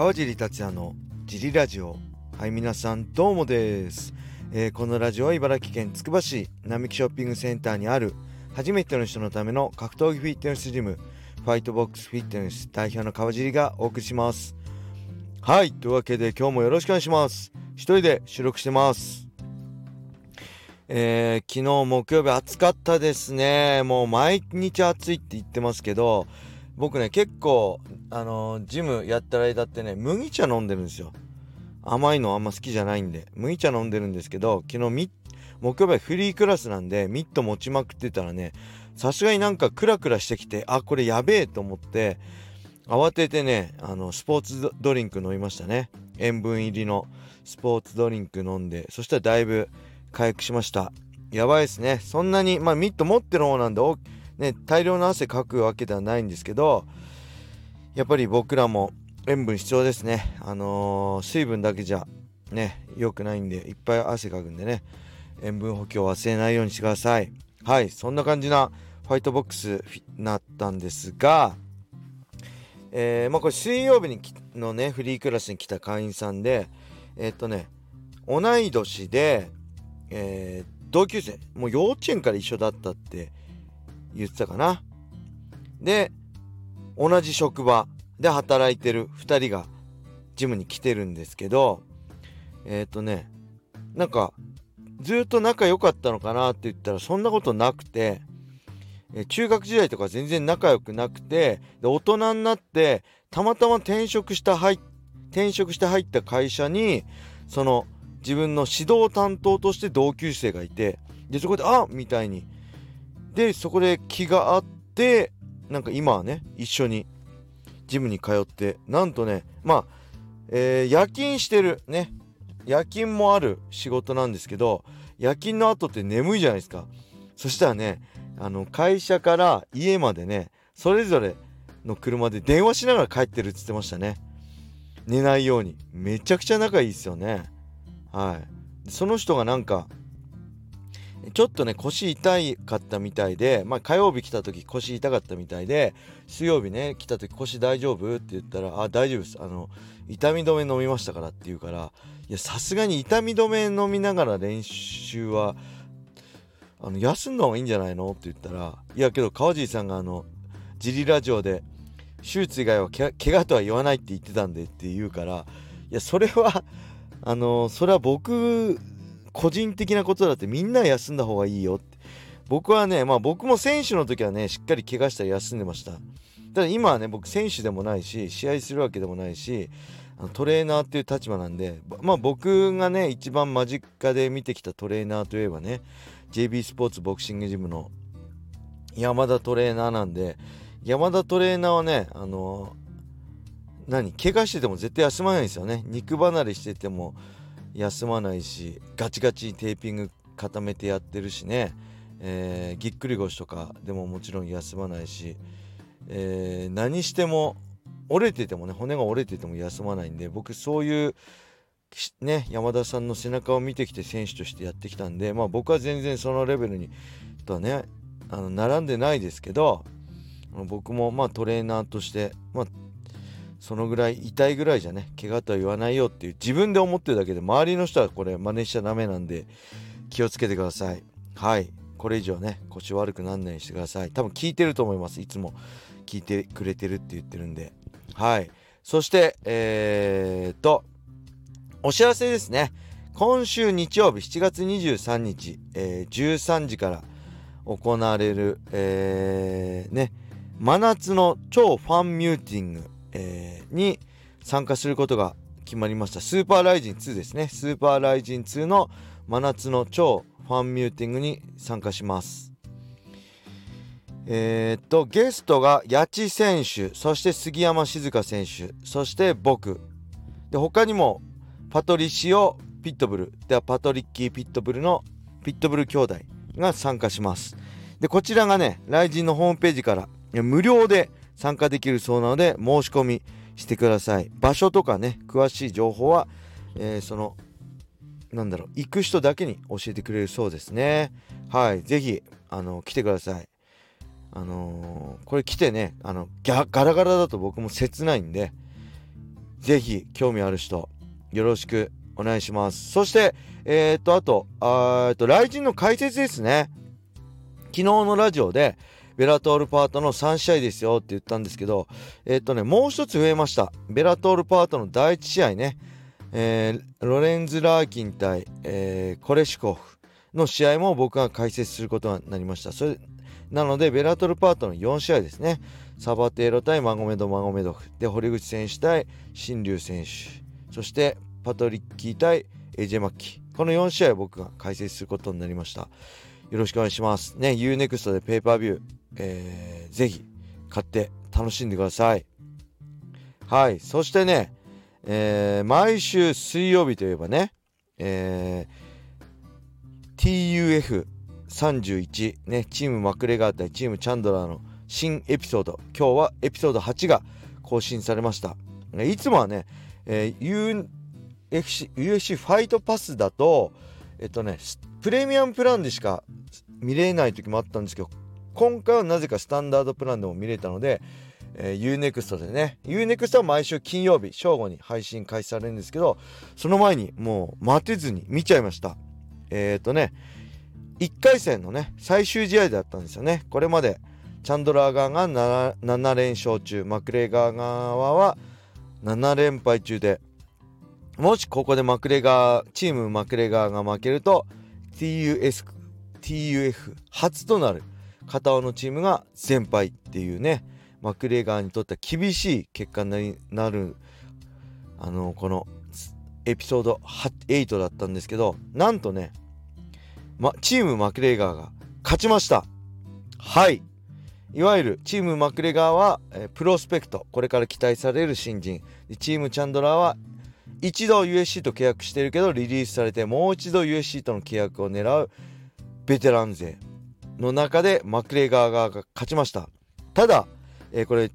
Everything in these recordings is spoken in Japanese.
川尻達也のジリラジオ。はい皆さんどうもです、えー、このラジオは茨城県つくば市並木ショッピングセンターにある初めての人のための格闘技フィットネスジムファイトボックスフィットネス代表の川尻がお送りします。はいというわけで今日もよろしくお願いします。一人で収録してます。えー、昨日木曜日暑かったですね。もう毎日暑いって言ってますけど僕ね結構あのー、ジムやった間ってね麦茶飲んでるんですよ。甘いのあんま好きじゃないんで。麦茶飲んでるんですけど昨日木曜日フリークラスなんでミット持ちまくってたらねさすがになんかクラクラしてきてあこれやべえと思って慌ててねあのスポーツドリンク飲みましたね。塩分入りのスポーツドリンク飲んでそしたらだいぶ回復しました。やばいですね。そんなにまあミット持ってる方なんでね、大量の汗かくわけではないんですけどやっぱり僕らも塩分必要ですね。あのー、水分だけじゃね良くないんでいっぱい汗かくんでね塩分補給を忘れないようにしてください。はいそんな感じなファイトボックスになったんですがえー、まあこれ水曜日にのねフリークラスに来た会員さんでえー、っとね同い年で、えー、同級生もう幼稚園から一緒だったって言ってたかな。で、同じ職場で働いてる2人がジムに来てるんですけど、えっ、ー、とね、なんか、ずっと仲良かったのかなって言ったらそんなことなくて、え中学時代とか全然仲良くなくてで大人になってたまたま転職した入転職して入った会社にその自分の指導担当として同級生がいてでそこで「あみたいにでそこで気があってなんか今はね一緒にジムに通ってなんとねまあ、えー、夜勤してるね夜勤もある仕事なんですけど夜勤の後って眠いじゃないですか。そしたらねあの会社から家までねそれぞれの車で電話しながら帰ってるっつってましたね。寝ないように。めちゃくちゃ仲いいですよね。はい。その人がなんかちょっとね腰痛かったみたいで、まあ、火曜日来た時腰痛かったみたいで水曜日ね来た時腰大丈夫って言ったら「あ大丈夫です。あの痛み止め飲みましたから」って言うからいやさすがに痛み止め飲みながら練習はあの休んだ方がいいんじゃないのって言ったら「いやけど川尻さんがあのジリラジオで手術以外は怪我とは言わないって言ってたんで」って言うからいやそれはあのそれは僕個人的なことだってみんな休んだ方がいいよって。僕はねまあ僕も選手の時はねしっかり怪我したら休んでました。ただ今はね僕選手でもないし試合するわけでもないしトレーナーっていう立場なんでまあ僕がね一番間近で見てきたトレーナーといえばね JB スポーツボクシングジムの山田トレーナーなんで山田トレーナーはねあの何怪我してても絶対休まないんですよね。肉離れしてても休まないしガチガチにテーピング固めてやってるしね、えー、ぎっくり腰とかでももちろん休まないし、えー、何しても折れててもね骨が折れてても休まないんで僕そういうね山田さんの背中を見てきて選手としてやってきたんでまあ僕は全然そのレベルにとはねあの並んでないですけど僕もまあトレーナーとしてまあそのぐらい痛いぐらいじゃね怪我とは言わないよっていう自分で思ってるだけで周りの人はこれ真似しちゃダメなんで気をつけてください。はい。これ以上ね腰悪くなんないようにしてください。多分聞いてると思います。いつも聞いてくれてるって言ってるんで。はい。そしてえー、っとお知らせですね。今週日曜日7月23日、えー、13時から行われる、えー、ね真夏の超ファンミューティング。えー、に参加することが決まりました。スーパーライジン2ですね。スーパーライジン2の真夏の超ファンミューティングに参加します。えー、っとゲストが八千選手そして杉山静香選手そして僕。で他にもパトリシオ・ピットブルではパトリッキー・ピットブルのピットブル兄弟が参加します。でこちらがねライジンのホームページから無料で参加できるそうなので申し込みしてください。場所とかね詳しい情報は、えー、そのなんだろう行く人だけに教えてくれるそうですね。はい是非あの来てください。あのー、これ来てねあのガラガラだと僕も切ないんでぜひ興味ある人よろしくお願いします。そしてえっ、とあとあっと雷神の解説ですね。昨日のラジオでベラトールパートの3試合ですよって言ったんですけどえっ、とねもう一つ増えましたベラトールパートの第1試合ねえー、ロレンズ・ラーキン対、えー、コレシコフの試合も僕が解説することになりました。それなので、ベラトルパートの4試合ですね。サバテーロ対マゴメド・マゴメドフ。で、堀口選手対新竜選手。そして、パトリッキー対エジェマッキー。この4試合僕が解説することになりました。よろしくお願いします。ね、UNEXT でペーパービュー、えー、ぜひ買って楽しんでください。はい。そしてね、えー、毎週水曜日といえばね、えー、TUF31 ね、チームマクレガー対チームチャンドラーの新エピソード、今日はエピソード8が更新されました。いつもはね、えー、UFC, UFC ファイトパスだと、えっとね、プレミアムプランでしか見れない時もあったんですけど、今回はなぜかスタンダードプランでも見れたので、えー、UNEXT でね UNEXT は毎週金曜日正午に配信開始されるんですけどその前にもう待てずに見ちゃいました。えっ、ー、とね1回戦のね最終試合だったんですよね。これまでチャンドラー側が 7, 7連勝中マクレガー側は7連敗中でもしここでマクレガーチームマクレガーが負けると TUS TUF 初となる片方のチームが全敗っていうね。マクレガーにとっては厳しい結果になるあのこのエピソード8だったんですけどなんとね、ま、チームマクレガーが勝ちました。はい。いわゆるチームマクレガーは、えプロスペクト。これから期待される新人。チームチャンドラーは一度 USC と契約してるけどリリースされてもう一度 USC との契約を狙うベテラン勢の中でマクレガーが勝ちました。ただえー、これ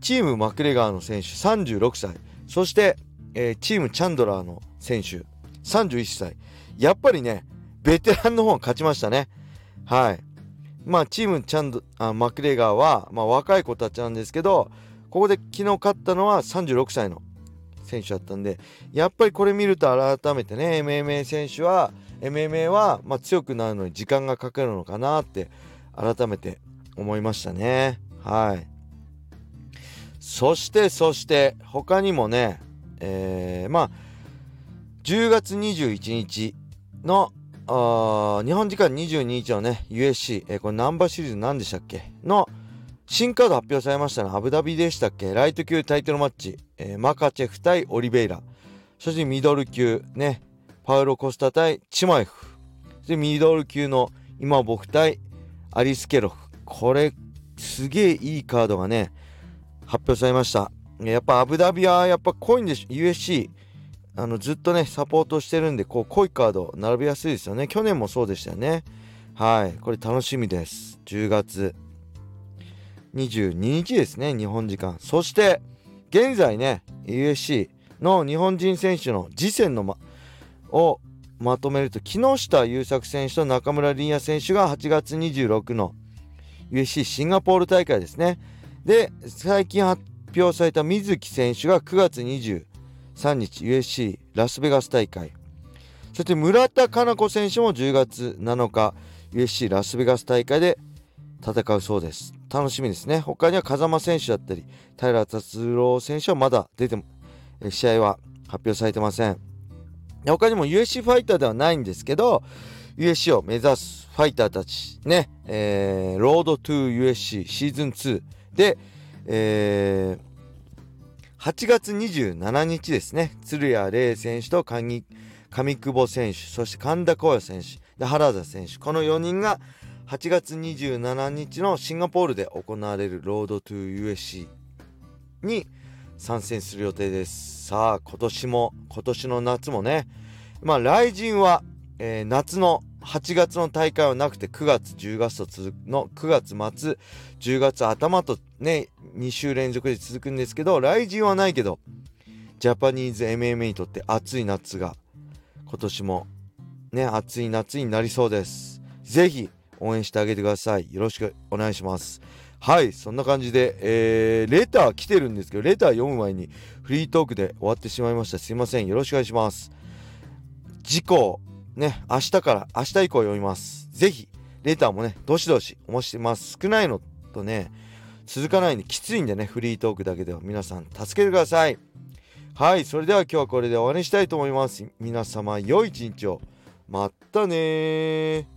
チームマクレガーの選手36歳。そして、えー、チームチャンドラーの選手31歳。やっぱりねベテランの方が勝ちましたね。はい。まあチームチャンドあマクレガーは、まあ、若い子たちなんですけどここで昨日勝ったのは36歳の選手だったんでやっぱりこれ見ると改めてね MMA 選手は MMA は、ま、強くなるのに時間がかかるのかなって改めて思いましたね。はい。そしてそして他にもね、えー、まあ10月21日のあ日本時間22日のね USC、えー、これナンバーシリーズ何でしたっけ？の新カード発表されましたねアブダビでしたっけ？ライト級タイトルマッチ、えー、マカチェフ対オリベイラ。そしてミドル級ね。パウロ・コスタ対チマエフ。そしてミドル級の今僕対アリス・ケロフ。これすげえいいカードがね発表されました。やっぱアブダビはやっぱ濃いんでしょ？USC あのずっとねサポートしてるんでこう濃いカード並びやすいですよね。去年もそうでしたよね。はい。これ楽しみです。10月。22日ですね日本時間。そして現在ね USC の日本人選手の次戦の、ま、をまとめると木下優作選手と中村凛也選手が8月26の USC シンガポール大会ですね。で最近発表された水木選手が9月23日 USC ラスベガス大会。そして村田佳菜子選手も10月7日 USC ラスベガス大会で戦うそうです。楽しみですね。他には風間選手だったり平達郎選手はまだ出て試合は発表されてません。他にも USC ファイターではないんですけど USC を目指すファイターたちね、えー、ロードトゥー USC シーズン2で、えー、8月27日ですね、鶴谷玲選手と上久保選手、そして神田光也選手、で原田選手、この4人が8月27日のシンガポールで行われるロードトゥー USC に参戦する予定です。さあ、今年も、今年の夏もね、まあ、来人は、えー、夏の8月の大会はなくて9月10月と続くの9月末10月頭とね2週連続で続くんですけど来人はないけどジャパニーズ MMA にとって暑い夏が今年もね暑い夏になりそうですぜひ応援してあげてください。よろしくお願いします。はいそんな感じで、えー、レター来てるんですけどレター読む前にフリートークで終わってしまいました。すいません。よろしくお願いします。次回ね明日から明日以降読みます。ぜひレターもねどしどしお待ちしてます少ないのとね続かないんできついんでねフリートークだけでは。皆さん助けてください。はいそれでは今日はこれで終わりにしたいと思います。皆様良い一日を。またね